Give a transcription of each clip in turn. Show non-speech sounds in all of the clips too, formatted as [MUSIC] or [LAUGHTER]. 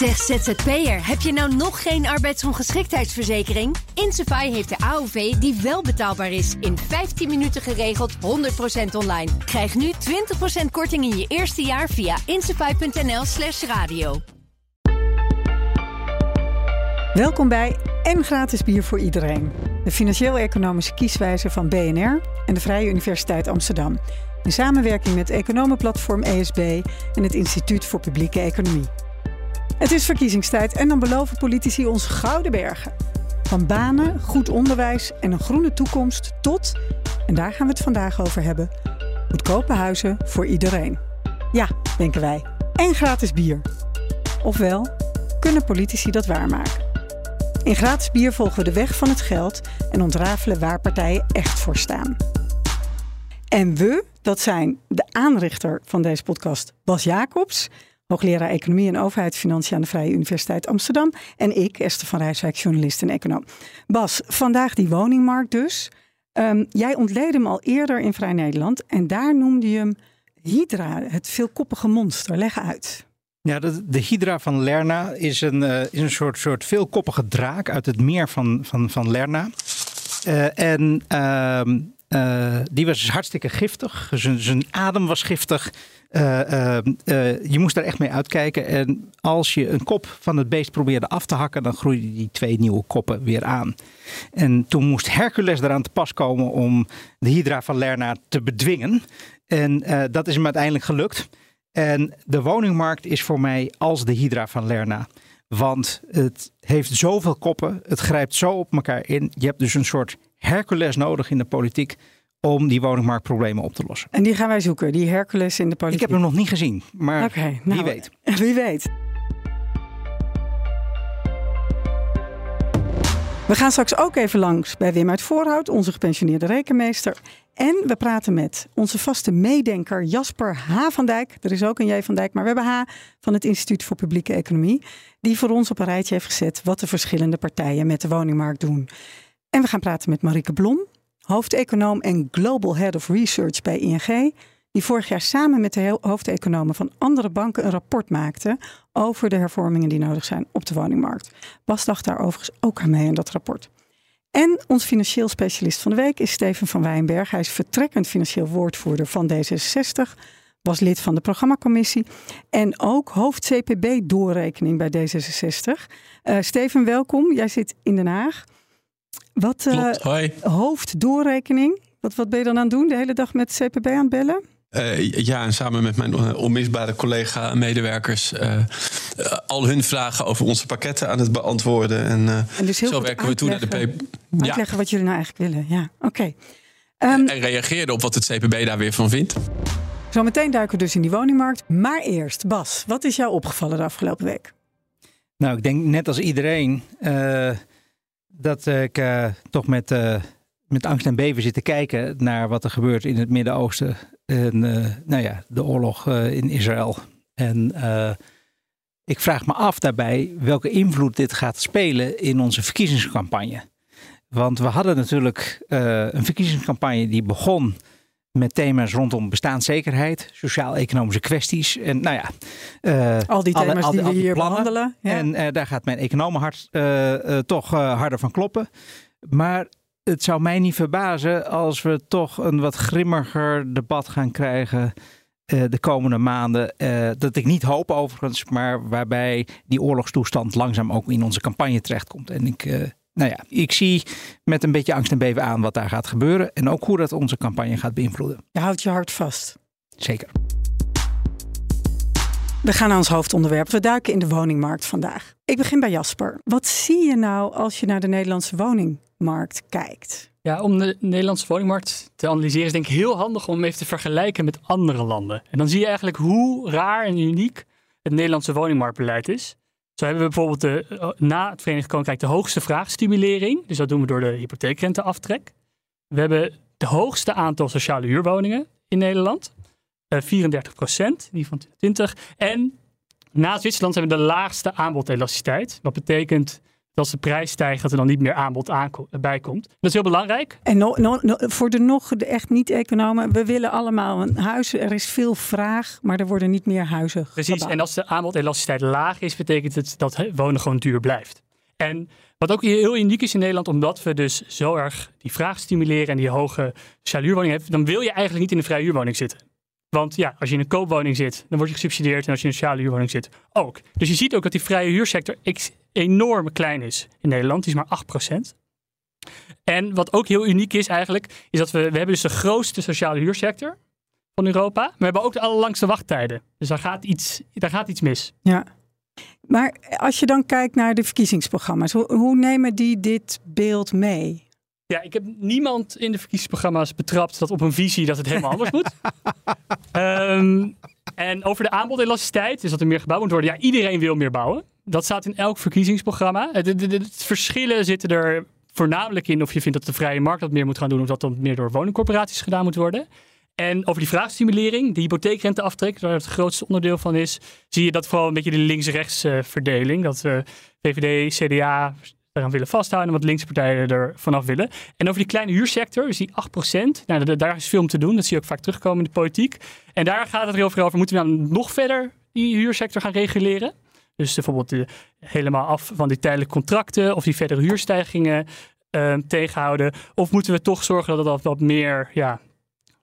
Zeg ZZP'er, heb je nou nog geen arbeidsongeschiktheidsverzekering? Insafai heeft de AOV die wel betaalbaar is. In 15 minuten geregeld, 100% online. Krijg nu 20% korting in je eerste jaar via insafai.nl slash radio. Welkom bij En Gratis Bier voor Iedereen. De financieel-economische kieswijze van BNR en de Vrije Universiteit Amsterdam. In samenwerking met economenplatform ESB en het Instituut voor Publieke Economie. Het is verkiezingstijd en dan beloven politici ons gouden bergen. Van banen, goed onderwijs en een groene toekomst tot, en daar gaan we het vandaag over hebben, goedkope huizen voor iedereen. Ja, denken wij. En gratis bier. Ofwel, kunnen politici dat waarmaken? In gratis bier volgen we de weg van het geld en ontrafelen waar partijen echt voor staan. En we, dat zijn de aanrichter van deze podcast, Bas Jacobs, hoogleraar Economie en Overheidsfinanciën aan de Vrije Universiteit Amsterdam. En ik, Esther van Rijswijk, journalist en econoom. Bas, vandaag die woningmarkt dus. Um, jij ontleedde hem al eerder in Vrij Nederland en daar noemde je hem Hydra, het veelkoppige monster. Leg uit. Ja, de, de Hydra van Lerna is een, uh, is een soort, soort veelkoppige draak uit het meer van, van, van Lerna. Uh, en uh, die was hartstikke giftig. Zijn adem was giftig. Uh, uh, je moest daar echt mee uitkijken. En als je een kop van het beest probeerde af te hakken, dan groeiden die twee nieuwe koppen weer aan. En toen moest Hercules eraan te pas komen om de Hydra van Lerna te bedwingen. En dat is hem uiteindelijk gelukt. En de woningmarkt is voor mij als de Hydra van Lerna. Want het heeft zoveel koppen, het grijpt zo op elkaar in. Je hebt dus een soort Hercules nodig in de politiek om die woningmarktproblemen op te lossen. En die gaan wij zoeken, die Hercules in de politiek. Ik heb hem nog niet gezien, maar okay, nou, wie weet. [LAUGHS] Wie weet. We gaan straks ook even langs bij Wim uit Voorhout, onze gepensioneerde rekenmeester. En we praten met onze vaste meedenker Jasper H. van Dijk. Er is ook een J. van Dijk, maar we hebben H. van het Instituut voor Publieke Economie. Die voor ons op een rijtje heeft gezet wat de verschillende partijen met de woningmarkt doen. En we gaan praten met Marike Blom, hoofdeconoom en Global Head of Research bij ING, die vorig jaar samen met de hoofdeconomen van andere banken een rapport maakte over de hervormingen die nodig zijn op de woningmarkt. Bas dacht daar overigens ook aan mee in dat rapport. En ons financieel specialist van de week is Steven van Wijnberg. Hij is vertrekkend financieel woordvoerder van D66, was lid van de programmacommissie en ook hoofd CPB-doorrekening bij D66. Uh, Steven, welkom. Jij zit in Den Haag. Wat uh, hoofddoorrekening? Wat, wat ben je dan aan het doen? De hele dag met CPB aan het bellen? Uh, ja, en samen met mijn uh, onmisbare collega en medewerkers uh, al hun vragen over onze pakketten aan het beantwoorden. En, en dus zo werken we toe naar de P. Ja. Uitleggen wat jullie nou eigenlijk willen. Ja, oké. Okay. Um, en reageerden op wat het CPB daar weer van vindt. Zometeen duiken we dus in die woningmarkt. Maar eerst, Bas, wat is jou opgevallen de afgelopen week? Nou, ik denk net als iedereen dat ik uh, toch met, uh, met angst en beven zit te kijken naar wat er gebeurt in het Midden-Oosten. En uh, nou ja, de oorlog in Israël. En ik vraag me af daarbij welke invloed dit gaat spelen in onze verkiezingscampagne. Want we hadden natuurlijk een verkiezingscampagne die begon met thema's rondom bestaanszekerheid, sociaal-economische kwesties. En nou ja, uh, al die thema's alle, die we hier plannen. behandelen. Ja. En uh, daar gaat mijn economenhart uh, toch harder van kloppen. Maar het zou mij niet verbazen als we toch een wat grimmiger debat gaan krijgen de komende maanden. dat ik niet hoop overigens, maar waarbij die oorlogstoestand langzaam ook in onze campagne terechtkomt. En ik nou ja, ik zie met een beetje angst en beven aan wat daar gaat gebeuren. En ook hoe dat onze campagne gaat beïnvloeden. Je houdt je hart vast. Zeker. We gaan naar ons hoofdonderwerp. We duiken in de woningmarkt vandaag. Ik begin bij Jasper. Wat zie je nou als je naar de Nederlandse woningmarkt kijkt? Ja, om de Nederlandse woningmarkt te analyseren is denk ik heel handig om hem even te vergelijken met andere landen. En dan zie je eigenlijk hoe raar en uniek het Nederlandse woningmarktbeleid is. Zo hebben we bijvoorbeeld de, eh, na het Verenigd Koninkrijk de hoogste vraagstimulering. Dus dat doen we door de hypotheekrenteaftrek. We hebben de hoogste aantal sociale huurwoningen in Nederland. Uh, 34 procent, die van 2020. En na Zwitserland hebben we de laagste aanbodelasticiteit. Dat betekent als de prijs stijgt, dat er dan niet meer aanbod bij komt. Dat is heel belangrijk. En no, no, voor de nog de echt niet-economen, we willen allemaal een huis. Er is veel vraag, maar er worden niet meer huizen Precies, en als de aanbodelasticiteit laag is, betekent het dat wonen gewoon duur blijft. En wat ook heel uniek is in Nederland, omdat we dus zo erg die vraag stimuleren en die hoge sociale huurwoning hebben, dan wil je eigenlijk niet in een vrije huurwoning zitten. Want ja, als je in een koopwoning zit, dan word je gesubsidieerd. En als je in een sociale huurwoning zit, ook. Dus je ziet ook dat die vrije huursector enorm klein is in Nederland. Die is maar 8%. En wat ook heel uniek is eigenlijk, is dat we, we hebben dus de grootste sociale huursector van Europa. Maar we hebben ook de allerlangste wachttijden. Dus daar gaat iets, daar gaat iets mis. Ja. Maar als je dan kijkt naar de verkiezingsprogramma's, hoe, hoe nemen die dit beeld mee? Ja, ik heb niemand in de verkiezingsprogramma's betrapt dat op een visie dat het helemaal anders moet. Um, [LAUGHS] en over de aanbodelasticiteit, dus dat er meer gebouwd moet worden. Ja, iedereen wil meer bouwen. Dat staat in elk verkiezingsprogramma. De, verschillen zitten er voornamelijk in of je vindt dat de vrije markt dat meer moet gaan doen, of dat dan meer door woningcorporaties gedaan moet worden. En over die vraagstimulering, de hypotheekrenteaftrek, waar het grootste onderdeel van is, zie je dat vooral een beetje de links-rechts uh, verdeling. Dat uh, VVD, CDA, eraan willen vasthouden en wat linkse partijen er vanaf willen. En over die kleine huursector, dus die 8%, nou, daar is veel om te doen. Dat zie je ook vaak terugkomen in de politiek. En daar gaat het heel veel over. Moeten we nou nog verder die huursector gaan reguleren? Dus bijvoorbeeld de, helemaal af van die tijdelijke contracten of die verdere huurstijgingen uh, tegenhouden. Of moeten we toch zorgen dat het wat meer, ja,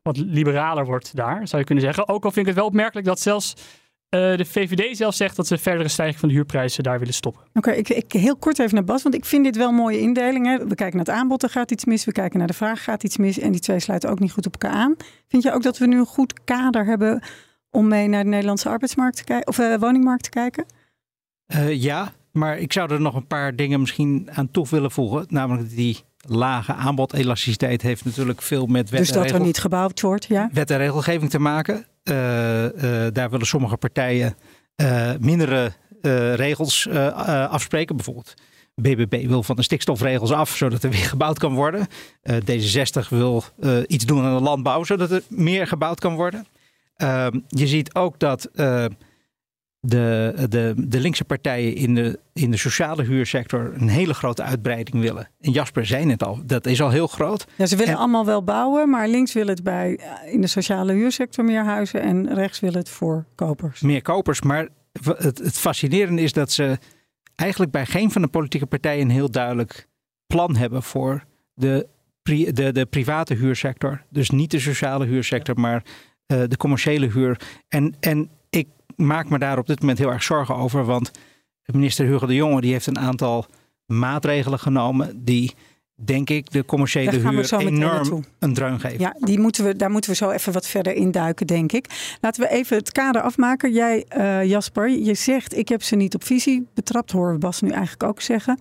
wat liberaler wordt daar, zou je kunnen zeggen. Ook al vind ik het wel opmerkelijk dat zelfs uh, de VVD zelf zegt dat ze verdere stijging van de huurprijzen daar willen stoppen. Oké, ik, ik, heel kort even naar Bas, want ik vind dit wel mooie indeling. We kijken naar het aanbod, er gaat iets mis. We kijken naar de vraag, gaat iets mis. En die twee sluiten ook niet goed op elkaar aan. Vind je ook dat we nu een goed kader hebben om mee naar de Nederlandse arbeidsmarkt te kijken, of woningmarkt te kijken? Uh, ja, maar ik zou er nog een paar dingen misschien aan toe willen voegen. Namelijk die lage aanbodelasticiteit heeft natuurlijk veel met wet Dus dat er niet gebouwd wordt, ja? Wet en regelgeving te maken. Uh, uh, daar willen sommige partijen mindere regels afspreken. Bijvoorbeeld BBB wil van de stikstofregels af, zodat er weer gebouwd kan worden. D66 wil iets doen aan de landbouw, zodat er meer gebouwd kan worden. Ehm, je ziet ook dat de, de, de linkse partijen in de, in de sociale huursector een hele grote uitbreiding willen. En Jasper zei het al, dat is al heel groot. Ja, ze willen allemaal wel bouwen, maar links wil het bij in de sociale huursector meer huizen en rechts wil het voor kopers. Meer kopers, maar het, het fascinerende is dat ze eigenlijk bij geen van de politieke partijen een heel duidelijk plan hebben voor de, de, de private huursector. Dus niet de sociale huursector, maar uh, de commerciële huur. En, en ik maak me daar op dit moment heel erg zorgen over. Want minister Hugo de Jonge die heeft een aantal maatregelen genomen die denk ik de commerciële huur enorm een dreun geven. Ja, die moeten we, daar moeten we zo even wat verder induiken, denk ik. Laten we even het kader afmaken. Jij, uh, Jasper, je zegt ik heb ze niet op visie betrapt, horen we Bas nu eigenlijk ook zeggen.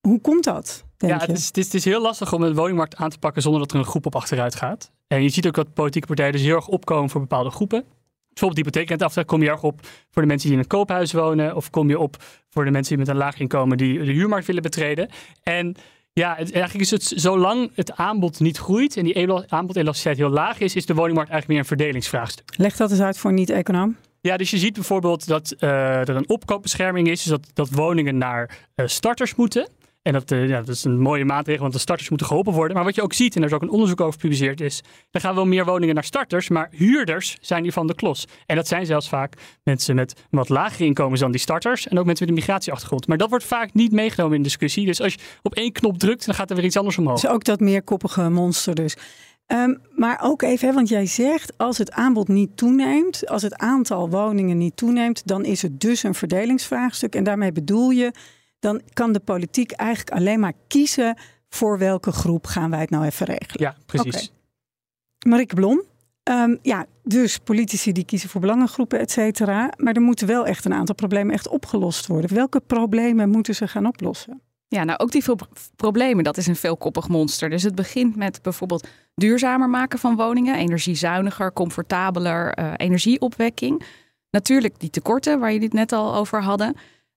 Hoe komt dat? ja, het is, het, is, het is, heel lastig om de woningmarkt aan te pakken zonder dat er een groep op achteruit gaat. En je ziet ook dat politieke partijen dus heel erg opkomen voor bepaalde groepen bijvoorbeeld hypotheekrenteaftrek kom je erg op voor de mensen die in een koophuis wonen. Of kom je op voor de mensen die met een laag inkomen die de huurmarkt willen betreden. En ja, het, eigenlijk is het zolang het aanbod niet groeit en die aanbodelasticiteit heel laag is, is de woningmarkt eigenlijk meer een verdelingsvraagstuk. Leg dat eens uit voor een niet-econoom. Ja, dus je ziet bijvoorbeeld dat uh, er een opkoopbescherming is, dus dat, dat woningen naar uh, starters moeten. En dat, uh, ja, dat is een mooie maatregel, want de starters moeten geholpen worden. Maar wat je ook ziet, en er is ook een onderzoek over gepubliceerd, is... er gaan wel meer woningen naar starters, maar huurders zijn die van de klos. En dat zijn zelfs vaak mensen met wat lagere inkomens dan die starters. En ook mensen met een migratieachtergrond. Maar dat wordt vaak niet meegenomen in de discussie. Dus als je op één knop drukt, dan gaat er weer iets anders omhoog. Dus ook dat meerkoppige monster dus. Um, maar ook even, hè, want jij zegt als het aanbod niet toeneemt, als het aantal woningen niet toeneemt, dan is het dus een verdelingsvraagstuk. En daarmee bedoel je dan kan de politiek eigenlijk alleen maar kiezen voor welke groep gaan wij het nou even regelen. Ja, precies. Okay. Marike Blom, um, ja, dus politici die kiezen voor belangengroepen, et cetera. Maar er moeten wel echt een aantal problemen echt opgelost worden. Welke problemen moeten ze gaan oplossen? Ja, nou ook die veel problemen, dat is een veelkoppig monster. Dus het begint met bijvoorbeeld duurzamer maken van woningen, energiezuiniger, comfortabeler, uh, energieopwekking. Natuurlijk die tekorten waar jullie het net al over hadden.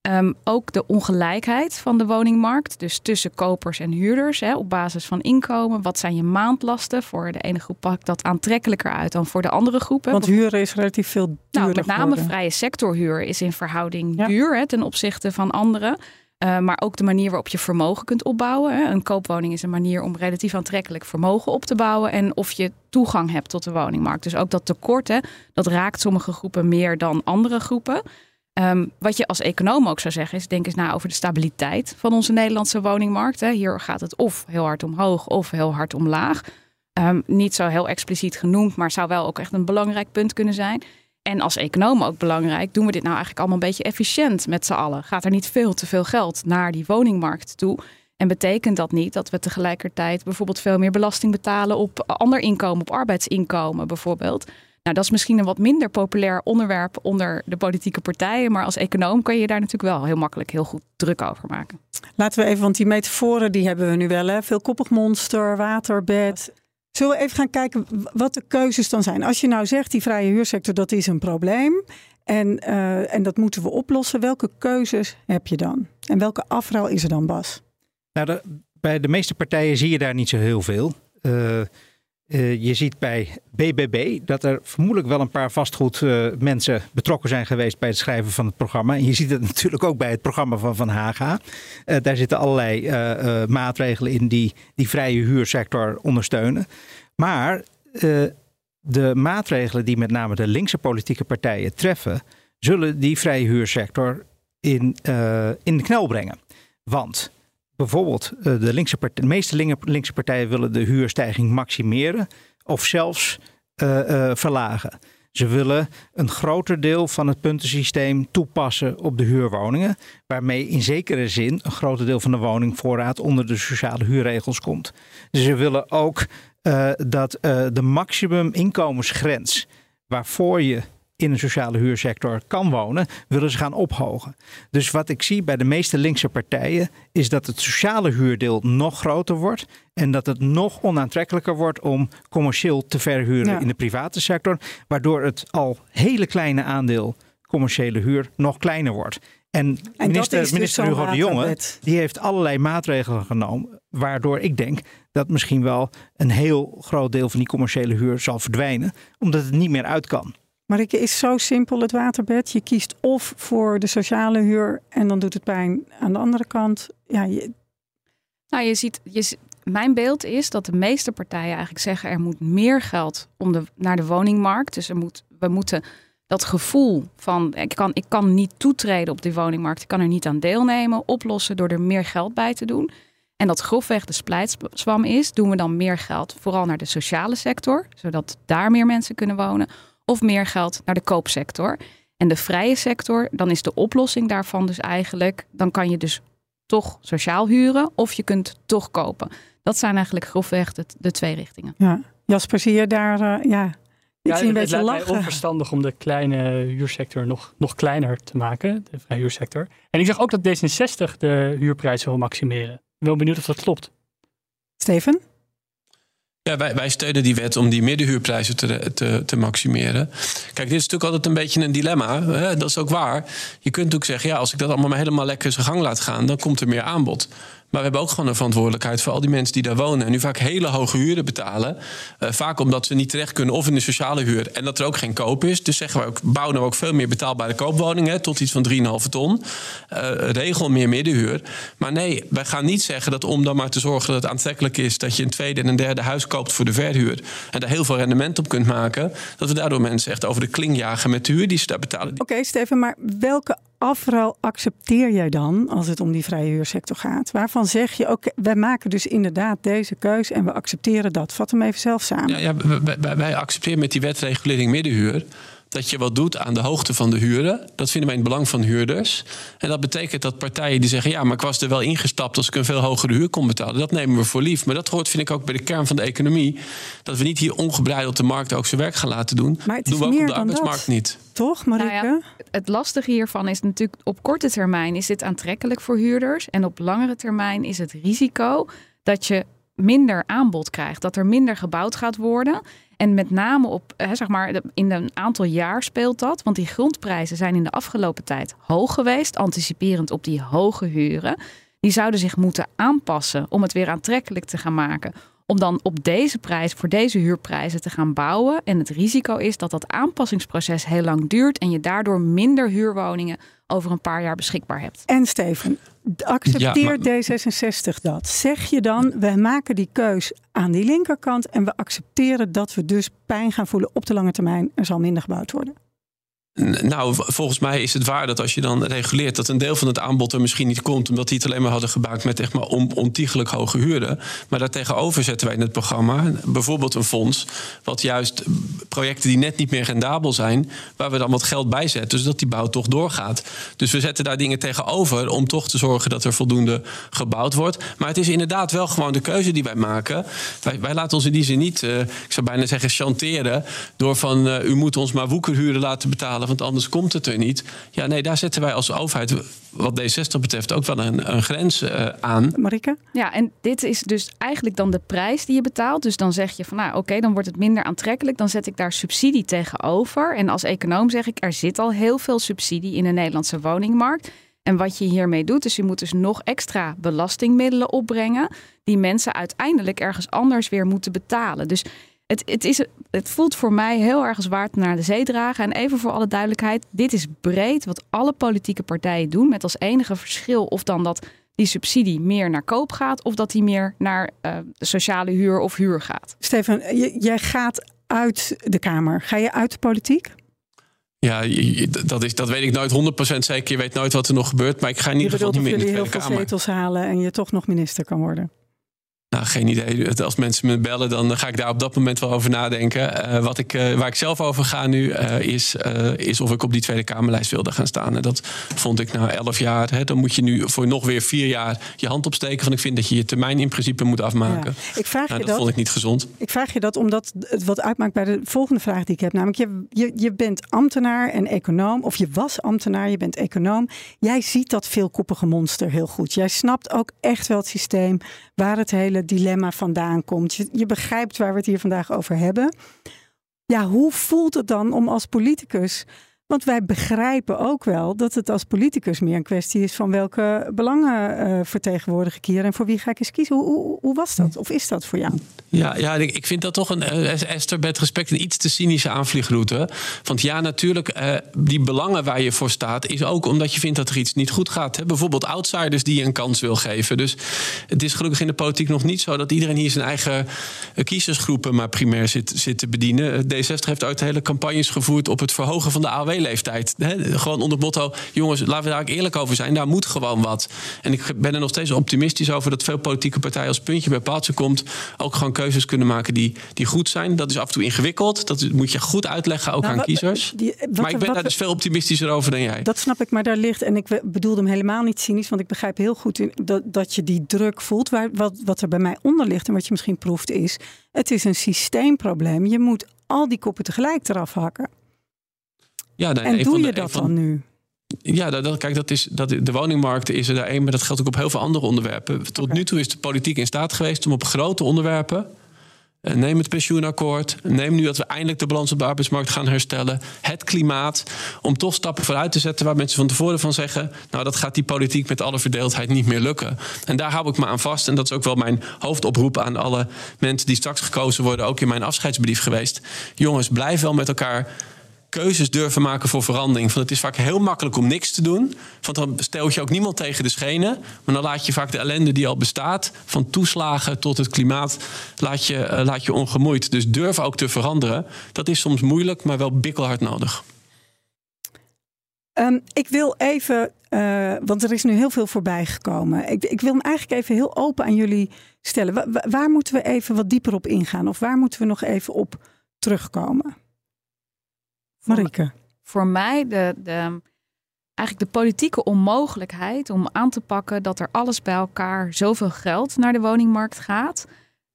Um, ook de ongelijkheid van de woningmarkt, dus tussen kopers en huurders, hè, op basis van inkomen. Wat zijn je maandlasten? Voor de ene groep pakt dat aantrekkelijker uit dan voor de andere groepen. Want huren is relatief veel duurder. Nou, met name vrije sectorhuur is in verhouding duur hè, ten opzichte van andere. Uh, maar ook de manier waarop je vermogen kunt opbouwen. Hè. Een koopwoning is een manier om relatief aantrekkelijk vermogen op te bouwen. En of je toegang hebt tot de woningmarkt. Dus ook dat tekort, hè, dat raakt sommige groepen meer dan andere groepen. Um, wat je als econoom ook zou zeggen, is denk eens na over de stabiliteit van onze Nederlandse woningmarkt. Hè. Hier gaat het of heel hard omhoog of heel hard omlaag. Um, niet zo heel expliciet genoemd, maar zou wel ook echt een belangrijk punt kunnen zijn. En als econoom ook belangrijk, doen we dit nou eigenlijk allemaal een beetje efficiënt met z'n allen? Gaat er niet veel te veel geld naar die woningmarkt toe? En betekent dat niet dat we tegelijkertijd bijvoorbeeld veel meer belasting betalen op ander inkomen, op arbeidsinkomen bijvoorbeeld? Nou, dat is misschien een wat minder populair onderwerp onder de politieke partijen. Maar als econoom kan je daar natuurlijk wel heel makkelijk heel goed druk over maken. Laten we even, want die metaforen die hebben we nu wel. Hè? Veel koppig monster, waterbed. Zullen we even gaan kijken wat de keuzes dan zijn? Als je nou zegt, die vrije huursector, dat is een probleem. En, uh, en dat moeten we oplossen. Welke keuzes heb je dan? En welke afruil is er dan, Bas? Nou, de, bij de meeste partijen zie je daar niet zo heel veel. Uh, uh, je ziet bij BBB dat er vermoedelijk wel een paar vastgoedmensen uh, betrokken zijn geweest bij het schrijven van het programma. En je ziet het [LAUGHS] natuurlijk ook bij het programma van Van Haga. Uh, daar zitten allerlei maatregelen in die die vrije huursector ondersteunen. Maar de maatregelen die met name de linkse politieke partijen treffen, zullen die vrije huursector in, in de knel brengen. Want bijvoorbeeld eh, de, linkse partij, de meeste linkse partijen willen de huurstijging maximeren of zelfs uh, uh, verlagen. Ze willen een groter deel van het puntensysteem toepassen op de huurwoningen, waarmee in zekere zin een groter deel van de woningvoorraad onder de sociale huurregels komt. Ze willen ook dat de maximum inkomensgrens waarvoor je in een sociale huursector kan wonen, willen ze gaan ophogen. Dus wat ik zie bij de meeste linkse partijen is dat het sociale huurdeel nog groter wordt en dat het nog onaantrekkelijker wordt om commercieel te verhuren in de private sector, waardoor het al hele kleine aandeel commerciële huur nog kleiner wordt. En, en minister, dus minister Hugo de Jonge die heeft allerlei maatregelen genomen, waardoor ik denk dat misschien wel een heel groot deel van die commerciële huur zal verdwijnen, omdat het niet meer uit kan. Maar het is zo simpel het waterbed. Je kiest of voor de sociale huur en dan doet het pijn aan de andere kant. Ja, je... Nou, je ziet, je, mijn beeld is dat de meeste partijen eigenlijk zeggen er moet meer geld om de, naar de woningmarkt. Dus er moet, we moeten dat gevoel van ik kan, ik kan niet toetreden op die woningmarkt, ik kan er niet aan deelnemen, oplossen door er meer geld bij te doen. En dat grofweg de splijtswam is, doen we dan meer geld vooral naar de sociale sector, zodat daar meer mensen kunnen wonen of meer geld naar de koopsector. En de vrije sector, dan is de oplossing daarvan dus eigenlijk, dan kan je dus toch sociaal huren of je kunt toch kopen. Dat zijn eigenlijk grofweg de, de twee richtingen. Ja, Jasper, zie je daar, uh, ja, ja, het, het lijkt mij onverstandig om de kleine huursector nog, nog kleiner te maken, de vrije huursector. En ik zeg ook dat D66 de huurprijzen wil maximeren. Ik ben benieuwd of dat klopt. Steven? Ja, wij, wij steunen die wet om die middenhuurprijzen te, te, te maximeren. Kijk, dit is natuurlijk altijd een beetje een dilemma. Hè? Dat is ook waar. Je kunt natuurlijk zeggen, ja, als ik dat allemaal maar helemaal lekker zijn gang laat gaan, dan komt er meer aanbod. Maar we hebben ook gewoon een verantwoordelijkheid voor al die mensen die daar wonen. En nu vaak hele hoge huren betalen. Uh, vaak omdat ze niet terecht kunnen of in de sociale huur. En dat er ook geen koop is. Dus zeggen we ook, bouwen we ook veel meer betaalbare koopwoningen. Tot iets van 3,5 ton. Uh, regel meer middenhuur. Maar nee, wij gaan niet zeggen dat om dan maar te zorgen dat het aantrekkelijk is. Dat je een tweede en een derde huis koopt voor de verhuur. En daar heel veel rendement op kunt maken. Dat we daardoor mensen echt over de kling jagen met de huur die ze daar betalen. Oké, Steven, maar welke afruil accepteer jij dan als het om die vrije huursector gaat? Waarvan zeg je, oké, wij maken dus inderdaad deze keuze en we accepteren dat. Vat hem even zelf samen. Ja, ja wij, wij accepteren met die wetregulering middenhuur dat je wat doet aan de hoogte van de huren. Dat vinden wij in het belang van huurders. En dat betekent dat partijen die zeggen: ja, maar ik was er wel ingestapt als ik een veel hogere huur kon betalen. Dat nemen we voor lief. Maar dat hoort, vind ik, ook bij de kern van de economie. Dat we niet hier ongebreideld de markt ook zijn werk gaan laten doen. Maar het doen we ook op de arbeidsmarkt dat. niet. Toch, Marike? Nou ja, het lastige hiervan is natuurlijk op korte termijn is dit aantrekkelijk voor huurders. En op langere termijn is het risico dat je minder aanbod krijgt. Dat er minder gebouwd gaat worden. En met name op, hè, zeg maar, in een aantal jaar speelt dat. Want die grondprijzen zijn in de afgelopen tijd hoog geweest, anticiperend op die hoge huren. Die zouden zich moeten aanpassen om het weer aantrekkelijk te gaan maken om dan op deze prijs, voor deze huurprijzen te gaan bouwen. En het risico is dat dat aanpassingsproces heel lang duurt en je daardoor minder huurwoningen over een paar jaar beschikbaar hebt. En Steven, accepteert D66 dat? Zeg je dan, we maken die keus aan die linkerkant en we accepteren dat we dus pijn gaan voelen op de lange termijn. Er zal minder gebouwd worden. Nou, volgens mij is het waar dat als je dan reguleert dat een deel van het aanbod er misschien niet komt, omdat die het alleen maar hadden gebouwd met echt maar ontiegelijk hoge huren. Maar daartegenover zetten wij in het programma bijvoorbeeld een fonds, wat juist projecten die net niet meer rendabel zijn, waar we dan wat geld bij zetten, zodat die bouw toch doorgaat. Dus we zetten daar dingen tegenover om toch te zorgen dat er voldoende gebouwd wordt. Maar het is inderdaad wel gewoon de keuze die wij maken. Wij, wij laten ons in die zin niet, uh, ik zou bijna zeggen, chanteren door van uh, u moet ons maar woekerhuren laten betalen want anders komt het er niet. Ja, nee, daar zetten wij als overheid, wat D60 betreft, ook wel een, een grens uh, aan. Marike? Ja, en dit is dus eigenlijk dan de prijs die je betaalt. Dus dan zeg je van, nou oké, dan wordt het minder aantrekkelijk. Dan zet ik daar subsidie tegenover. En als econoom zeg ik, er zit al heel veel subsidie in de Nederlandse woningmarkt. En wat je hiermee doet, is je moet dus nog extra belastingmiddelen opbrengen, die mensen uiteindelijk ergens anders weer moeten betalen. Dus het, het, is, het voelt voor mij heel erg als waard naar de zee dragen. En even voor alle duidelijkheid, dit is breed wat alle politieke partijen doen. Met als enige verschil of dan dat die subsidie meer naar koop gaat of dat die meer naar uh, sociale huur of huur gaat. Stefan, jij gaat uit de Kamer. Ga je uit de politiek? Ja, dat, is, dat weet ik nooit 100% zeker. Je weet nooit wat er nog gebeurt. Maar ik ga in ieder geval niet meer in de Kamer. heel veel zetels halen en je toch nog minister kan worden. Nou, geen idee. Als mensen me bellen, dan ga ik daar op dat moment wel over nadenken. Uh, wat ik, uh, waar ik zelf over ga nu, uh, is, is of ik op die Tweede Kamerlijst wilde gaan staan. En dat vond ik na elf jaar. Hè, dan moet je nu voor nog weer vier jaar je hand opsteken. Want ik vind dat je je termijn in principe moet afmaken. Ja. Ik vraag nou, je dat, dat vond ik niet gezond. Ik vraag je dat omdat het wat uitmaakt bij de volgende vraag die ik heb. Namelijk, je, je, je bent ambtenaar en econoom. Of je was ambtenaar, je bent econoom. Jij ziet dat veelkoppige monster heel goed. Jij snapt ook echt wel het systeem waar het hele dilemma vandaan komt. Je, je begrijpt waar we het hier vandaag over hebben. Ja, hoe voelt het dan om als politicus want wij begrijpen ook wel dat het als politicus meer een kwestie is van welke belangen uh, vertegenwoordig ik hier en voor wie ga ik eens kiezen. Hoe, hoe, hoe, was dat of is dat voor jou? Ja, ja ik vind dat toch een, uh, Esther, met respect, een iets te cynische aanvliegroute. Want ja, natuurlijk, uh, die belangen waar je voor staat, is ook omdat je vindt dat er iets niet goed gaat. Hè? Bijvoorbeeld outsiders die je een kans wil geven. Dus het is gelukkig in de politiek nog niet zo dat iedereen hier zijn eigen kiezersgroepen maar primair zit, te bedienen. D60 heeft uit hele campagnes gevoerd op het verhogen van de AOW leeftijd. Gewoon onder motto, jongens, laten we daar ook eerlijk over zijn. Daar moet gewoon wat. En ik ben er nog steeds optimistisch over dat veel politieke partijen als puntje bij paaltje komt, ook gewoon keuzes kunnen maken die, die goed zijn. Dat is af en toe ingewikkeld. Dat moet je goed uitleggen ook nou, aan kiezers. Die, wat, maar ik ben daar dus veel optimistischer over dan jij. Dat snap ik, maar daar ligt, en ik bedoelde hem helemaal niet cynisch, want ik begrijp heel goed in, dat, dat je die druk voelt. Waar, wat, wat er bij mij onder ligt en wat je misschien proeft is, het is een systeemprobleem. Je moet al die koppen tegelijk eraf hakken. Ja, en doe je dat dan nu? Ja, dat, kijk, dat is, dat, de woningmarkt is er daar één, maar dat geldt ook op heel veel andere onderwerpen. Tot nu toe is de politiek in staat geweest om op grote onderwerpen. Eh, neem het pensioenakkoord. Neem nu dat we eindelijk de balans op de arbeidsmarkt gaan herstellen. Het klimaat. Om toch stappen vooruit te zetten waar mensen van tevoren van zeggen. Nou, dat gaat die politiek met alle verdeeldheid niet meer lukken. En daar hou ik me aan vast. En dat is ook wel mijn hoofdoproep aan alle mensen die straks gekozen worden. Ook in mijn afscheidsbrief geweest. Jongens, blijf wel met elkaar keuzes durven maken voor verandering. Want het is vaak heel makkelijk om niks te doen. Want dan stel je ook niemand tegen de schenen. Maar dan laat je vaak de ellende die al bestaat, van toeslagen tot het klimaat, laat je, uh, laat je ongemoeid. Dus durf ook te veranderen. Dat is soms moeilijk, maar wel bikkelhard nodig. Um, ik wil even, uh, want er is nu heel veel voorbij gekomen. Ik, ik, wil hem eigenlijk even heel open aan jullie stellen. Waar moeten we even wat dieper op ingaan? Of waar moeten we nog even op terugkomen? Marike. Voor mij de, de, eigenlijk de politieke onmogelijkheid om aan te pakken dat er alles bij elkaar zoveel geld naar de woningmarkt gaat.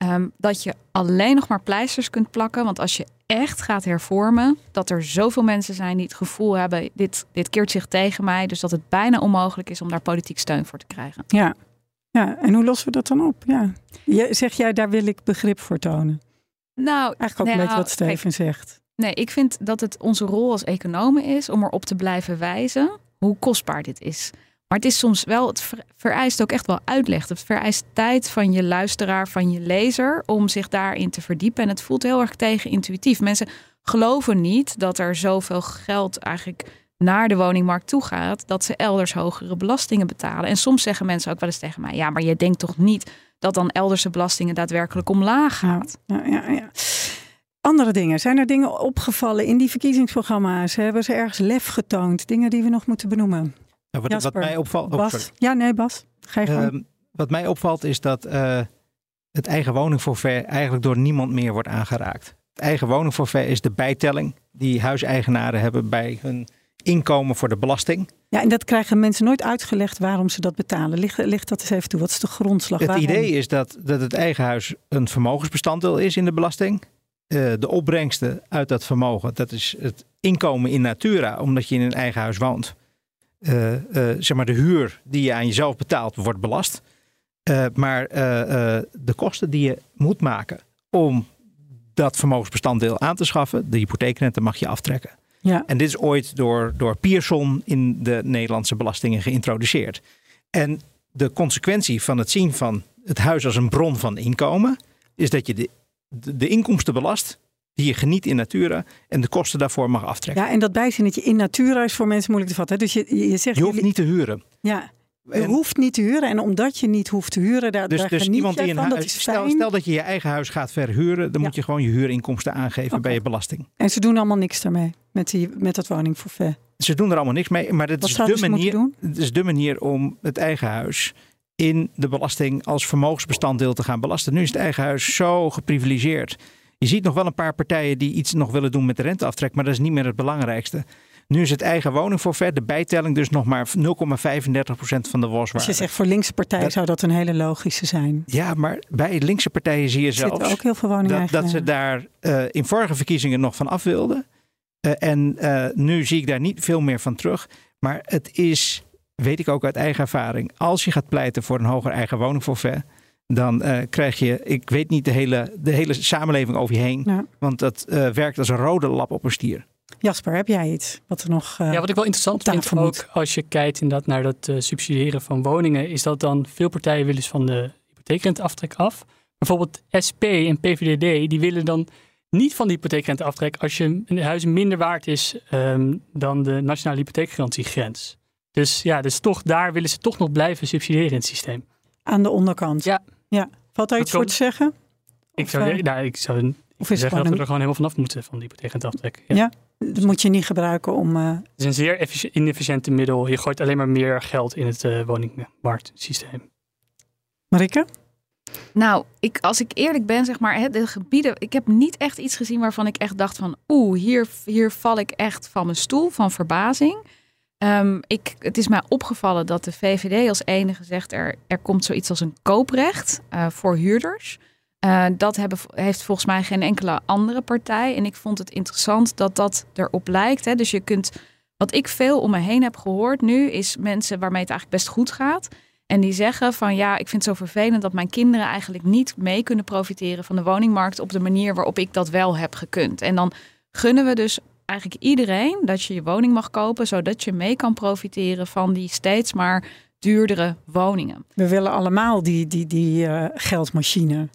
Um, dat je alleen nog maar pleisters kunt plakken. Want als je echt gaat hervormen, dat er zoveel mensen zijn die het gevoel hebben: dit, dit keert zich tegen mij. Dus dat het bijna onmogelijk is om daar politiek steun voor te krijgen. Ja, ja. en hoe lossen we dat dan op? Ja. Zeg jij, daar wil ik begrip voor tonen? Nou, eigenlijk ook nou, een beetje wat Steven zegt. Nee, ik vind dat het onze rol als economen is om erop te blijven wijzen hoe kostbaar dit is. Maar het is soms wel, het vereist ook echt wel uitleg. Het vereist tijd van je luisteraar, van je lezer, om zich daarin te verdiepen. En het voelt heel erg tegen intuïtief. Mensen geloven niet dat er zoveel geld eigenlijk naar de woningmarkt toe gaat, dat ze elders hogere belastingen betalen. En soms zeggen mensen ook wel eens tegen mij: ja, maar je denkt toch niet dat dan elders de belastingen daadwerkelijk omlaag gaat? Ja, ja, ja. Andere dingen. Zijn er dingen opgevallen in die verkiezingsprogramma's? Hebben ze ergens lef getoond? Dingen die we nog moeten benoemen? Nou, wat, wat, mij opvalt. Oh, Bas. ja, nee, Bas. Ga je uh, wat mij opvalt is dat uh, het eigen woningforfait eigenlijk door niemand meer wordt aangeraakt. Het eigen woningforfait is de bijtelling die huiseigenaren hebben bij hun inkomen voor de belasting. Ja, en dat krijgen mensen nooit uitgelegd waarom ze dat betalen. Ligt, ligt dat eens even toe. Wat is de grondslag? Het idee is dat, dat het eigen huis een vermogensbestanddeel is in de belasting. Uh, de opbrengsten uit dat vermogen, dat is het inkomen in natura, omdat je in een eigen huis woont. Uh, uh, zeg maar de huur die je aan jezelf betaalt, wordt belast. maar de kosten die je moet maken om dat vermogensbestanddeel aan te schaffen, de hypotheekrente mag je aftrekken. Ja. En dit is ooit door, door Pearson in de Nederlandse belastingen geïntroduceerd. En de consequentie van het zien van het huis als een bron van inkomen, is dat je de, de, inkomsten belast die je geniet in natura en de kosten daarvoor mag aftrekken. Ja, en dat bijzinnetje in natura is voor mensen moeilijk te vatten. Dus je, je zegt. Je hoeft niet te huren. Ja. Je hoeft niet te huren. En omdat je niet hoeft te huren, daar, dus, daar dus iemand die van, dat stel, stel, dat je je eigen huis gaat verhuren, dan moet je gewoon je huurinkomsten aangeven bij je belasting. En ze doen allemaal niks daarmee, met, die, met dat woningforfait? Ze doen er allemaal niks mee, maar het is, de manier, het is de manier om het eigen huis in de belasting als vermogensbestanddeel te gaan belasten. Nu is het eigen huis zo geprivilegeerd. Je ziet nog wel een paar partijen die iets nog willen doen met de renteaftrek, maar dat is niet meer het belangrijkste. Nu is het eigen woningforfait, de bijtelling dus nog maar 0,35% van de waswaarde. Als je zegt voor linkse partijen zou dat een hele logische zijn. Ja, maar bij linkse partijen zie je zelfs ook heel veel dat, dat ze daar uh, in vorige verkiezingen nog van af wilden. Uh, en uh, nu zie ik daar niet veel meer van terug. Maar het is, weet ik ook uit eigen ervaring, als je gaat pleiten voor een hoger eigen woningforfait, dan uh, krijg je, ik weet niet, de hele, de hele samenleving over je heen. Ja. Want dat uh, werkt als een rode lap op een stier. Jasper, heb jij iets wat er nog. Uh, ja, wat ik wel interessant vind, ook als je kijkt inderdaad naar dat uh, subsidiëren van woningen, is dat dan veel partijen willen van de hypotheekrenteaftrek af. Bijvoorbeeld SP en PVDD, die willen dan niet van de hypotheekrenteaftrek als je een huis minder waard is um, dan de nationale hypotheekgarantiegrens. Dus ja, dus toch, daar willen ze toch nog blijven subsidiëren in het systeem. Aan de onderkant. Ja. ja. Valt daar iets voor te zeggen? Ik zou, uh, nou, ik zou of is zeggen dat we er gewoon helemaal vanaf moeten van die hypotheekrenteaftrek. Ja. ja, dat moet je niet gebruiken om... Uh... Het is een zeer inefficiënte middel. Je gooit alleen maar meer geld in het uh, woningmarktsysteem. Marike? Nou, ik, als ik eerlijk ben, zeg maar, de gebieden. Ik heb niet echt iets gezien waarvan ik echt dacht van, oeh, hier, hier val ik echt van mijn stoel, van verbazing. Um, ik, het is mij opgevallen dat de VVD als enige zegt er, er komt zoiets als een kooprecht uh, voor huurders. Uh, dat hebben, heeft volgens mij geen enkele andere partij. En ik vond het interessant dat dat erop lijkt. Hè. Dus je kunt, wat ik veel om me heen heb gehoord nu, is mensen waarmee het eigenlijk best goed gaat. En die zeggen van ja, ik vind het zo vervelend dat mijn kinderen eigenlijk niet mee kunnen profiteren van de woningmarkt op de manier waarop ik dat wel heb gekund. En dan gunnen we dus eigenlijk iedereen dat je je woning mag kopen, zodat je mee kan profiteren van die steeds maar duurdere woningen. We willen allemaal die, die, die uh, geldmachine.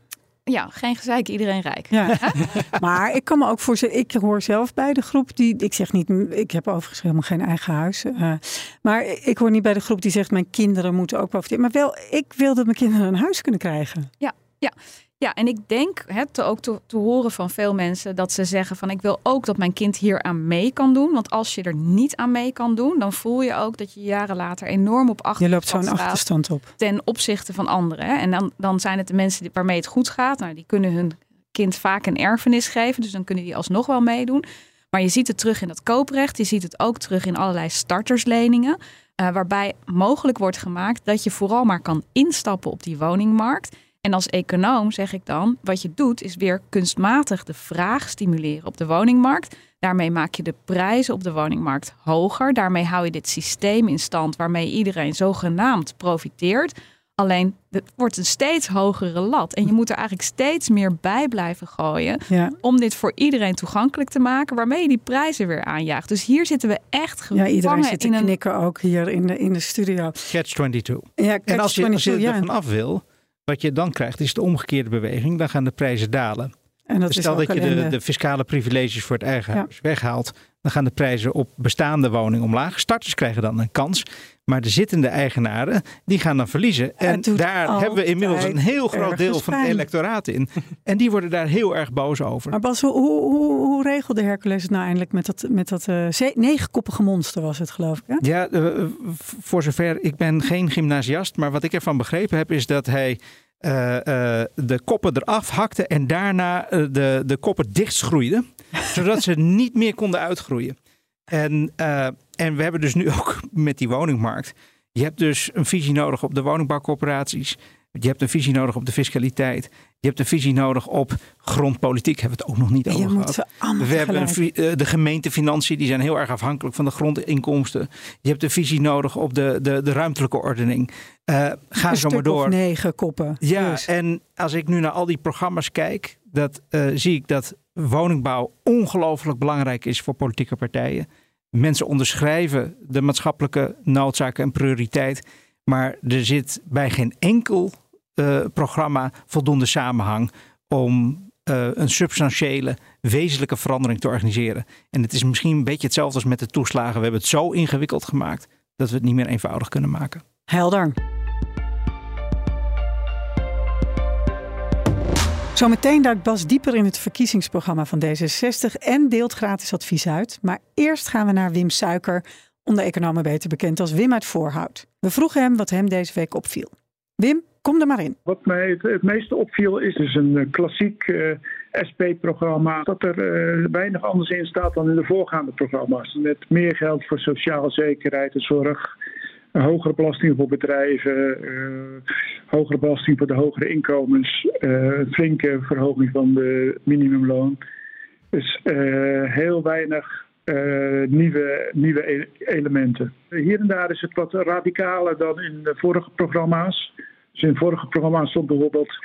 Ja, geen gezeik, iedereen rijk. Ja. [LAUGHS] maar ik kan me ook voorstellen, ik hoor zelf bij de groep die, ik zeg niet, ik heb overigens helemaal geen eigen huis. Uh, maar ik hoor niet bij de groep die zegt, mijn kinderen moeten ook profiteren. Maar wel, ik wil dat mijn kinderen een huis kunnen krijgen. Ja, ja. Ja, en ik denk het ook te, te, horen van veel mensen dat ze zeggen van ik wil ook dat mijn kind hier aan mee kan doen. Want als je er niet aan mee kan doen, dan voel je ook dat je jaren later enorm op achterstand Je loopt zo'n achterstand op. Ten opzichte van anderen. Hè? En dan, dan zijn het de mensen waarmee het goed gaat. Nou, die kunnen hun kind vaak een erfenis geven. Dus dan kunnen die alsnog wel meedoen. Maar je ziet het terug in het kooprecht. Je ziet het ook terug in allerlei startersleningen. Uh, waarbij mogelijk wordt gemaakt dat je vooral maar kan instappen op die woningmarkt. En als econoom zeg ik dan, wat je doet is weer kunstmatig de vraag stimuleren op de woningmarkt. Daarmee maak je de prijzen op de woningmarkt hoger. Daarmee hou je dit systeem in stand waarmee iedereen zogenaamd profiteert. Alleen het wordt een steeds hogere lat. En je moet er eigenlijk steeds meer bij blijven gooien. Ja. Om dit voor iedereen toegankelijk te maken. Waarmee je die prijzen weer aanjaagt. Dus hier zitten we echt ja, gevangen iedereen zit te een... knikken ook hier in de, in de studio. Catch 22. Ja, En als je, als je catch-22, ja. er vanaf wil, wat je dan krijgt, is de omgekeerde beweging. Dan gaan de prijzen dalen. En dat Dus stel dat je de, de fiscale privileges voor het eigen Ja. huis weghaalt, dan gaan de prijzen op bestaande woningen omlaag. Starters krijgen dan een kans, maar de zittende eigenaren die gaan dan verliezen. En daar hebben we inmiddels een heel groot deel van het electoraat in. [LAUGHS] En die worden daar heel erg boos over. Maar Bas, hoe, hoe, hoe, regelde Hercules het nou eindelijk met dat, met dat eh, negenkoppige monster was het geloof ik hè? Ja, eh, voor zover ik ben geen gymnasiast, maar wat ik ervan begrepen heb is dat hij de koppen eraf hakte en daarna eh, de, de koppen dichtschroeide, [LAUGHS] zodat ze niet meer konden uitgroeien. En, eh, en we hebben dus nu ook [LAUGHS] met die woningmarkt. Je hebt dus een visie nodig op de woningbouwcorporaties. Je hebt een visie nodig op de fiscaliteit. Je hebt een visie nodig op grondpolitiek. Hebben we het ook nog niet over gehad. We hebben een, eh, de gemeentefinanciën, die zijn heel erg afhankelijk van de grondinkomsten. Je hebt een visie nodig op de, de, de ruimtelijke ordening. Eh, ga een zo maar door. negen koppen. Ja, en als ik nu naar al die programma's kijk, dat, eh, zie ik dat woningbouw ongelooflijk belangrijk is voor politieke partijen. Mensen onderschrijven de maatschappelijke noodzaak en prioriteit. Maar er zit bij geen enkel programma voldoende samenhang om eh, een substantiële, wezenlijke verandering te organiseren. En het is misschien een beetje hetzelfde als met de toeslagen. We hebben het zo ingewikkeld gemaakt dat we het niet meer eenvoudig kunnen maken. Helder. Zometeen duikt Bas dieper in het verkiezingsprogramma van D66 en deelt gratis advies uit. Maar eerst gaan we naar Wim Suiker, onder economen beter bekend als Wim uit Voorhout. We vroegen hem wat hem deze week opviel. Wim, kom er maar in. Wat mij het, meeste opviel is dus een eh, klassiek eh, SP-programma. Dat er eh, weinig anders in staat dan in de voorgaande programma's. Met meer geld voor sociale zekerheid en zorg. Een hogere belasting voor bedrijven. hogere belasting voor de hogere inkomens. eh, flinke verhoging van de minimumloon. Dus heel weinig nieuwe, nieuwe e- elementen. Hier en daar is het wat radicaler dan in de vorige programma's. Dus in vorige programma's stond bijvoorbeeld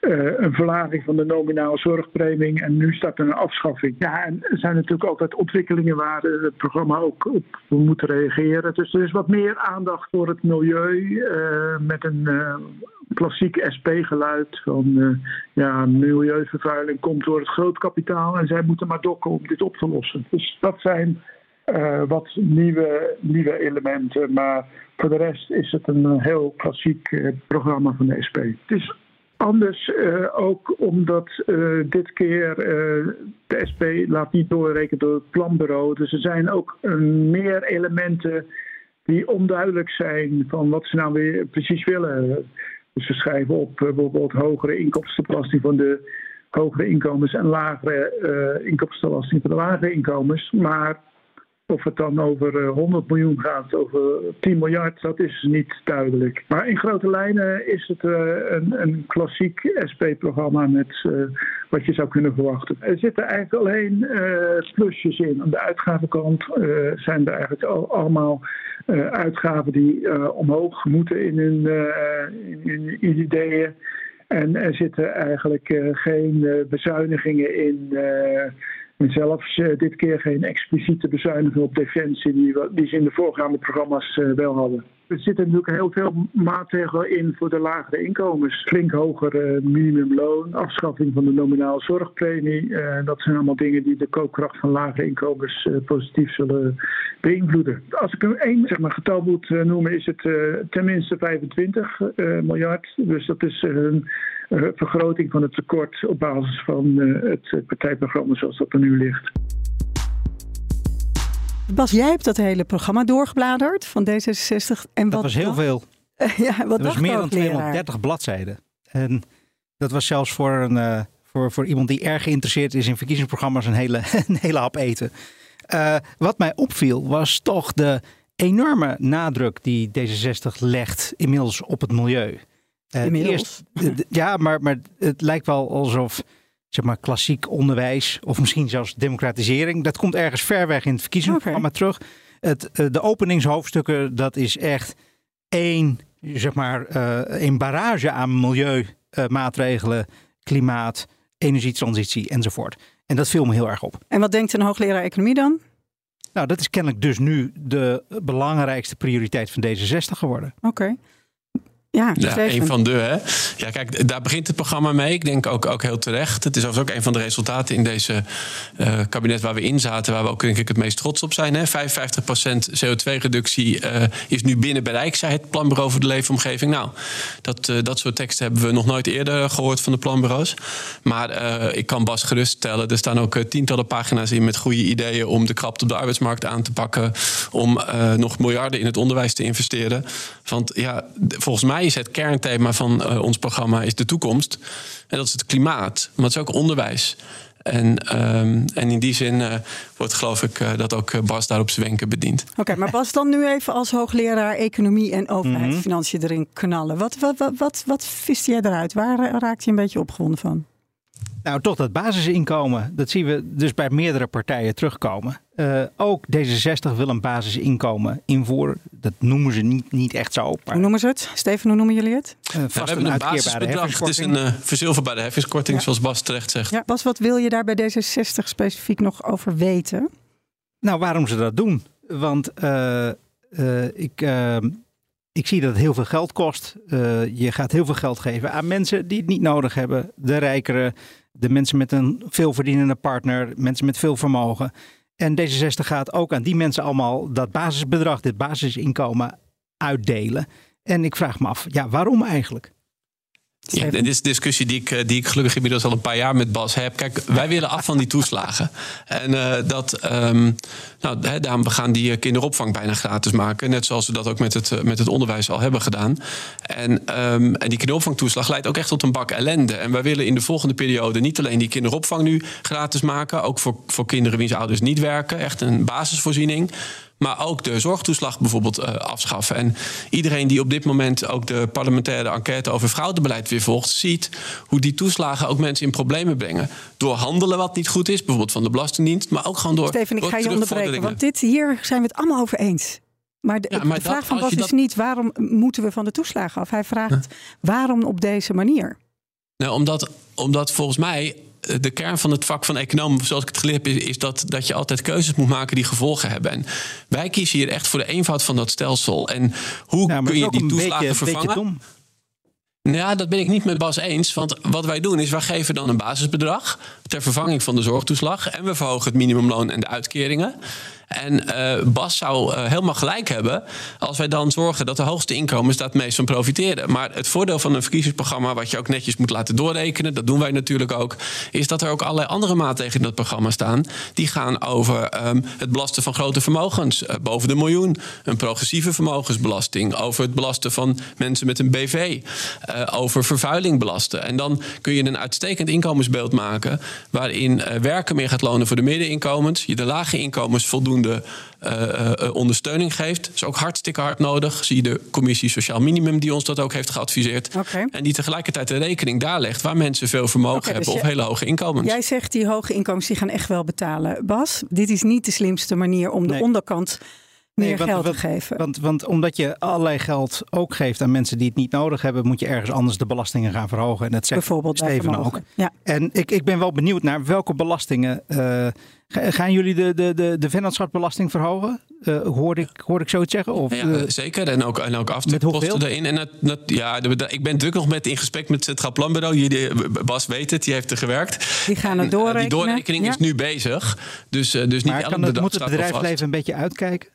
eh, een verlaging van de nominale zorgpremie en nu staat er een afschaffing. Ja, en er zijn natuurlijk altijd ontwikkelingen waar eh, het programma ook op moet reageren. Dus er is wat meer aandacht voor het milieu eh, met een klassiek SP-geluid van ja, milieuvervuiling komt door het grootkapitaal en zij moeten maar dokken om dit op te lossen. Dus dat zijn eh, wat nieuwe, nieuwe elementen. Maar voor de rest is het een eh, heel klassiek eh, programma van de SP. Het is anders ook omdat dit keer de SP laat niet doorrekenen door het planbureau. Dus er zijn ook meer elementen die onduidelijk zijn van wat ze nou weer precies willen. Dus ze schrijven op bijvoorbeeld hogere inkomstenbelasting van de hogere inkomens en lagere inkomstenbelasting voor de lagere inkomens. Maar of het dan over eh, 100 miljoen gaat, over 10 miljard, dat is niet duidelijk. Maar in grote lijnen is het eh, een, een klassiek SP-programma met eh, wat je zou kunnen verwachten. Er zitten eigenlijk alleen eh, plusjes in. Aan de uitgavenkant eh, zijn er eigenlijk al, allemaal eh, uitgaven die eh, omhoog moeten in hun, eh, in ideeën. En er zitten eigenlijk eh, geen eh, bezuinigingen in. En zelfs eh, dit keer geen expliciete bezuiniging op defensie, die, die ze in de voorgaande programma's eh, wel hadden. Er zitten natuurlijk heel veel maatregelen in voor de lagere inkomens. Flink hoger eh, minimumloon, afschaffing van de nominale zorgpremie. Eh, dat zijn allemaal dingen die de koopkracht van lagere inkomens eh, positief zullen beïnvloeden. Als ik er één zeg maar, getal moet noemen, is het tenminste 25 eh, miljard. Dus dat is een vergroting van het tekort op basis van het partijprogramma zoals dat er nu ligt. Bas, jij hebt dat hele programma doorgebladerd van D66. En Dat wat was heel dacht- veel. [LAUGHS] ja, wat Dat was meer dan hoogleraar? 230 bladzijden. En dat was zelfs voor, een, eh, voor, voor iemand die erg geïnteresseerd is in verkiezingsprogramma's een hele, [LAUGHS] een hele hap eten. Eh, wat mij opviel was toch de enorme nadruk die D66 legt inmiddels op het milieu. Eh, Inmiddels? eerst- ja, maar, maar het lijkt wel alsof zeg maar, klassiek onderwijs of misschien zelfs democratisering, dat komt ergens ver weg in het verkiezingsprogramma terug. Het, eh, de openingshoofdstukken, dat is echt één zeg maar, een barrage aan milieumaatregelen, klimaat, energietransitie enzovoort. En dat viel me heel erg op. En wat denkt een hoogleraar economie dan? Nou, dat is kennelijk dus nu de belangrijkste prioriteit van D66 geworden. Oké. Ja, ja een van de. Hè? Ja, kijk, daar begint het programma mee. Ik denk ook, ook heel terecht. Het is overigens ook een van de resultaten in deze uh, kabinet waar we in zaten, waar we ook denk ik het meest trots op zijn. Hè? 55% CO2-reductie uh, eh, is nu binnen bereik, zei het Planbureau voor de Leefomgeving. Nou, dat, uh, dat soort teksten hebben we nog nooit eerder gehoord van de planbureaus. Maar ik kan Bas geruststellen, er staan ook tientallen pagina's in met goede ideeën om de krapte op de arbeidsmarkt aan te pakken. Om nog miljarden in het onderwijs te investeren. Want ja, volgens mij is het kernthema van uh, ons programma is de toekomst. En dat is het klimaat, maar het is ook onderwijs. En, um, en in die zin uh, wordt geloof ik uh, dat ook Bas daar op zijn wenken bedient. Oké, okay, maar [LAUGHS] Bas dan nu even als hoogleraar economie en overheidsfinanciën mm -hmm. erin knallen. Wat, wat, wat, wat, wat vist jij eruit? Waar raakt je een beetje opgewonden van? Nou, toch dat basisinkomen. Dat zien we dus bij meerdere partijen terugkomen. Uh, ook D66 wil een basisinkomen invoeren. Dat noemen ze niet, niet echt zo. Maar... Hoe noemen ze het? Steven, hoe noemen jullie het? Uh, vast ja, we hebben een, basisbedrag. Het is een uh, verzilverbare heffingskorting, ja. zoals Bas terecht zegt. Ja, Bas, wat wil je daar bij D66 specifiek nog over weten? Nou, waarom ze dat doen. Want ik ik zie dat het heel veel geld kost. Uh, je gaat heel veel geld geven aan mensen die het niet nodig hebben. De rijkeren, de mensen met een veelverdienende partner, mensen met veel vermogen. En D66 gaat ook aan die mensen allemaal dat basisbedrag, dit basisinkomen uitdelen. En ik vraag me af, ja, waarom eigenlijk? Ja, dit is een discussie die ik, eh, die ik gelukkig inmiddels al een paar jaar met Bas heb. Kijk, wij willen af van die toeslagen. En uh, dat, um, nou, hè, daarom we gaan die kinderopvang bijna gratis maken. Net zoals we dat ook met het, met het onderwijs al hebben gedaan. En, um, en die kinderopvangtoeslag leidt ook echt tot een bak ellende. En wij willen in de volgende periode niet alleen die kinderopvang nu gratis maken. Ook voor, voor kinderen wiens ouders niet werken. Echt een basisvoorziening maar ook de zorgtoeslag bijvoorbeeld uh, afschaffen. En iedereen die op dit moment ook de parlementaire enquête over fraudebeleid weer volgt, ziet hoe die toeslagen ook mensen in problemen brengen. Door handelen wat niet goed is, bijvoorbeeld van de Belastingdienst, maar ook gewoon door. Steven, ik ga je onderbreken, want dit hier zijn we het allemaal over eens. Maar de, ja, maar de vraag van Bas is niet waarom moeten we van de toeslagen af. Hij vraagt waarom op deze manier. Nou, omdat, omdat volgens mij de kern van het vak van econoom, zoals ik het geleerd heb, is dat, dat je altijd keuzes moet maken die gevolgen hebben. En wij kiezen hier echt voor de eenvoud van dat stelsel. En hoe kun je die toeslagen beetje, vervangen? Nou ja, dat ben ik niet met Bas eens. Want wat wij doen is, wij geven dan een basisbedrag ter vervanging van de zorgtoeslag. En we verhogen het minimumloon en de uitkeringen. En uh, Bas zou uh, helemaal gelijk hebben als wij dan zorgen dat de hoogste inkomens daar het meest van profiteren. Maar het voordeel van een verkiezingsprogramma, wat je ook netjes moet laten doorrekenen, dat doen wij natuurlijk ook, is dat er ook allerlei andere maatregelen in dat programma staan. Die gaan over um, het belasten van grote vermogens, uh, boven de miljoen, een progressieve vermogensbelasting, over het belasten van mensen met een BV, over vervuiling belasten. En dan kun je een uitstekend inkomensbeeld maken waarin werken meer gaat lonen voor de middeninkomens, je de lage inkomens voldoen voldoende uh, ondersteuning geeft. Dat is ook hartstikke hard nodig. Zie de commissie Sociaal Minimum die ons dat ook heeft geadviseerd. Okay. En die tegelijkertijd de rekening daar legt waar mensen veel vermogen okay, hebben dus of hele hoge inkomens. Jij zegt die hoge inkomens die gaan echt wel betalen. Bas, dit is niet de slimste manier om de onderkant meer geld te geven. Want, want omdat je allerlei geld ook geeft aan mensen die het niet nodig hebben, moet je ergens anders de belastingen gaan verhogen. En dat zegt Bijvoorbeeld Steven ook. Ja. En ik, ik ben wel benieuwd naar welke belastingen. Uh, gaan jullie de, de, de, de vennootschapsbelasting verhogen? Uh, hoor, ik, hoor ik zoiets zeggen? Of, ja, uh, zeker. En ook, en ook aftrekposten erin. En dat, dat, ja, ik ben druk nog met in gesprek met het Centraal Planbureau. Jullie, Bas weet het, die heeft er gewerkt. Die gaan het doorrekenen. die doorrekening ja. is nu bezig. Dus, dus niet maar kan het, moet het bedrijfsleven een beetje uitkijken?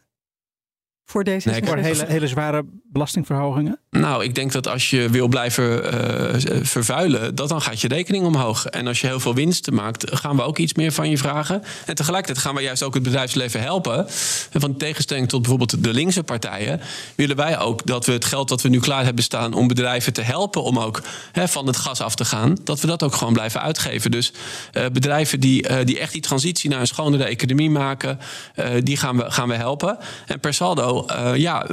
Voor deze nee, voor hele, hele zware belastingverhogingen? Nou, ik denk dat als je wil blijven uh, vervuilen, dat dan gaat je rekening omhoog. En als je heel veel winsten maakt, gaan we ook iets meer van je vragen. En tegelijkertijd gaan we juist ook het bedrijfsleven helpen. En van tegenstelling tot bijvoorbeeld de linkse partijen, willen wij ook dat we het geld dat we nu klaar hebben staan om bedrijven te helpen om ook hè, van het gas af te gaan, dat we dat ook gewoon blijven uitgeven. Dus uh, bedrijven die, uh, die echt die transitie naar een schonere economie maken, die gaan we, gaan we helpen. En per saldo, ja,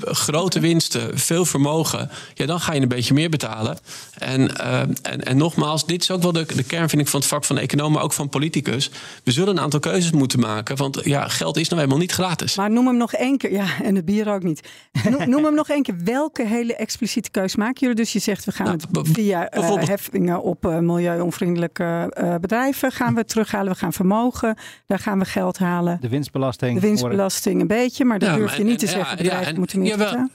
grote winsten, veel vermogen ja, dan ga je een beetje meer betalen. En, uh, en, en nogmaals, dit is ook wel de, de kern, vind ik, van het vak van de econoom, maar ook van politicus. We zullen een aantal keuzes moeten maken, want ja, geld is nou helemaal niet gratis. Maar noem hem nog één keer, ja, en het bier ook niet. Noem, noem hem nog één keer. Welke hele expliciete keus maken jullie? Dus je zegt, we gaan nou, het via uh, heffingen op uh, milieuonvriendelijke bedrijven gaan we terughalen. We gaan vermogen, daar gaan we geld halen. De winstbelasting. De winstbelasting een beetje, maar dat ja, je niet te zeggen. Bedrijven ja, moeten meer betalen.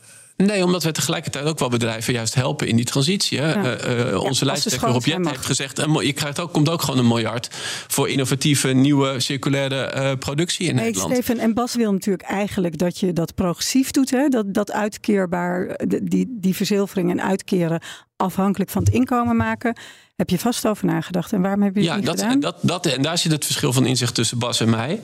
Nee, omdat we tegelijkertijd ook wel bedrijven juist helpen in die transitie. Ja. Uh, uh, onze ja, lijsttrekker Rob Jet heeft gezegd... je krijgt ook, komt ook gewoon een miljard... voor innovatieve, nieuwe, circulaire uh, productie in nee, Nederland. Steven, en Bas wil natuurlijk eigenlijk dat je dat progressief doet. Hè? Dat, dat uitkeerbaar, die, die verzilvering en uitkeren... afhankelijk van het inkomen maken... Heb je vast over nagedacht en waarom heb je ja, dat, gedaan? Dat, dat, en daar zit het verschil van inzicht tussen Bas en mij.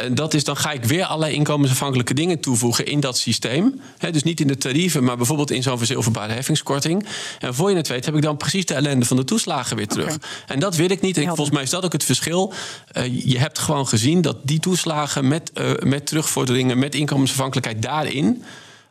En dat is dan ga ik weer allerlei inkomensafhankelijke dingen toevoegen in dat systeem. dus niet in de tarieven, maar bijvoorbeeld in zo'n verzilverbare heffingskorting. En voor je het weet heb ik dan precies de ellende van de toeslagen weer terug. En dat wil ik niet. En volgens mij is dat ook het verschil. Uh, je hebt gewoon gezien dat die toeslagen met, uh, met terugvorderingen, met inkomensafhankelijkheid daarin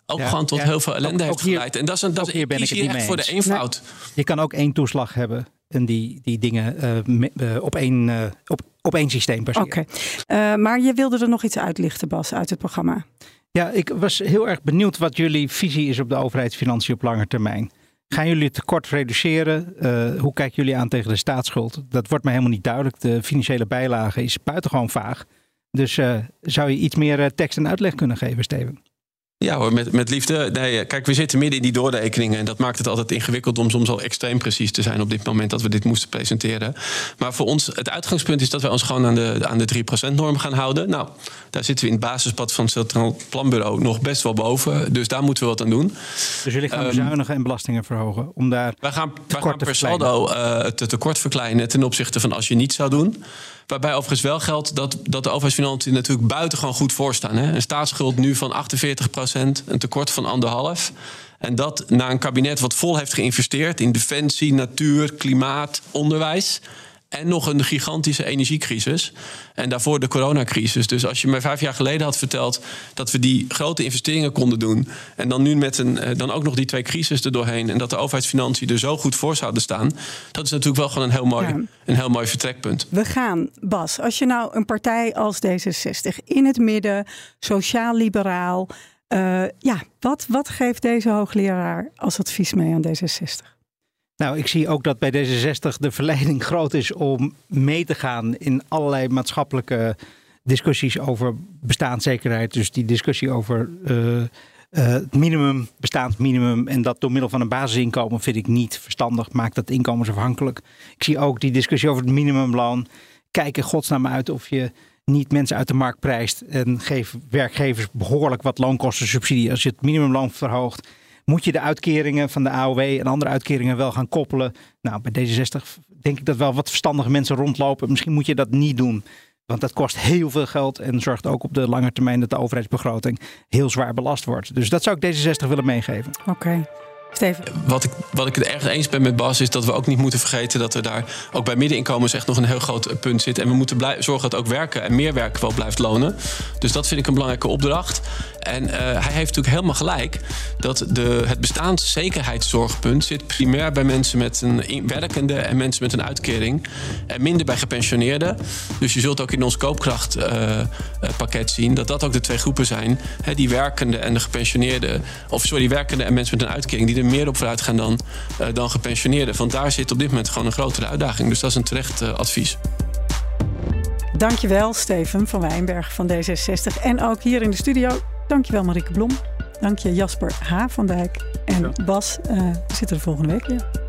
ook ja, gewoon tot ja, heel veel ellende ook, heeft hier, geleid. En dat is een dat is, hier ben ik het niet mee voor de eenvoud. Nee. Je kan ook één toeslag hebben en die, die dingen uh, me, uh, op, één, uh, op, op één systeem baseren. Oké, okay. maar je wilde er nog iets uitlichten, Bas, uit het programma. Ja, ik was heel erg benieuwd wat jullie visie is op de overheidsfinanciën op lange termijn. Gaan jullie het tekort reduceren? hoe kijken jullie aan tegen de staatsschuld? Dat wordt me helemaal niet duidelijk. De financiële bijlage is buitengewoon vaag. Dus zou je iets meer tekst en uitleg kunnen geven, Steven? Ja hoor, met, met liefde. Nee, kijk, we zitten midden in die doorrekeningen. En dat maakt het altijd ingewikkeld om soms al extreem precies te zijn op dit moment dat we dit moesten presenteren. Maar voor ons, het uitgangspunt is dat wij ons gewoon aan de, aan de 3%-norm gaan houden. Nou, daar zitten we in het basispad van het Centraal Planbureau nog best wel boven. Dus daar moeten we wat aan doen. Dus jullie gaan um, bezuinigen en belastingen verhogen om daar. Wij gaan, wij gaan per saldo uh, het tekort verkleinen ten opzichte van als je niets zou doen. Waarbij overigens wel geldt dat, dat de overheidsfinanciën natuurlijk buitengewoon goed voorstaan. Hè? Een staatsschuld nu van 48 procent, een tekort van anderhalf. En dat na een kabinet wat vol heeft geïnvesteerd in defensie, natuur, klimaat, onderwijs. En nog een gigantische energiecrisis. En daarvoor de coronacrisis. Dus als je mij vijf jaar geleden had verteld dat we die grote investeringen konden doen. En dan nu met een, dan ook nog die twee crises er doorheen. En dat de overheidsfinanciën er zo goed voor zouden staan. Dat is natuurlijk wel gewoon een heel mooi, ja. een heel mooi vertrekpunt. We gaan, Bas, als je nou een partij als D66 in het midden, sociaal-liberaal. Uh, ja, wat, wat geeft deze hoogleraar als advies mee aan D66? Nou, ik zie ook dat bij D66 de verleiding groot is om mee te gaan in allerlei maatschappelijke discussies over bestaanszekerheid. Dus die discussie over uh, uh, het minimum, bestaansminimum en dat door middel van een basisinkomen vind ik niet verstandig. Maakt dat inkomensafhankelijk. Ik zie ook die discussie over het minimumloon. Kijk er godsnaam uit of je niet mensen uit de markt prijst en geef werkgevers behoorlijk wat loonkostensubsidie als je het minimumloon verhoogt moet je de uitkeringen van de AOW en andere uitkeringen wel gaan koppelen. Nou, bij D66 denk ik dat wel wat verstandige mensen rondlopen. Misschien moet je dat niet doen. Want dat kost heel veel geld en zorgt ook op de lange termijn dat de overheidsbegroting heel zwaar belast wordt. Dus dat zou ik D66 willen meegeven. Oké. Okay. Steven. Wat ik, wat ik het erg eens ben met Bas is dat we ook niet moeten vergeten dat er daar ook bij middeninkomens echt nog een heel groot punt zit. En we moeten blij, zorgen dat ook werken en meer werken wel blijft lonen. Dus dat vind ik een belangrijke opdracht. En uh, hij heeft natuurlijk helemaal gelijk dat de, het bestaanszekerheidszorgpunt zit primair bij mensen met een werkende en mensen met een uitkering. En minder bij gepensioneerden. Dus je zult ook in ons koopkrachtpakket uh, zien dat dat ook de twee groepen zijn. Hè, die werkende en de gepensioneerden. Of sorry, werkende en mensen met een uitkering. Die er meer op vooruit gaan dan, uh, dan gepensioneerden. Want daar zit op dit moment gewoon een grotere uitdaging. Dus dat is een terecht advies. Dankjewel, Steven van Wijnberg van D66. En ook hier in de studio Dankjewel Marieke Blom. Dank je Jasper H. van Dijk. En. Bas, uh, we zitten er volgende week weer.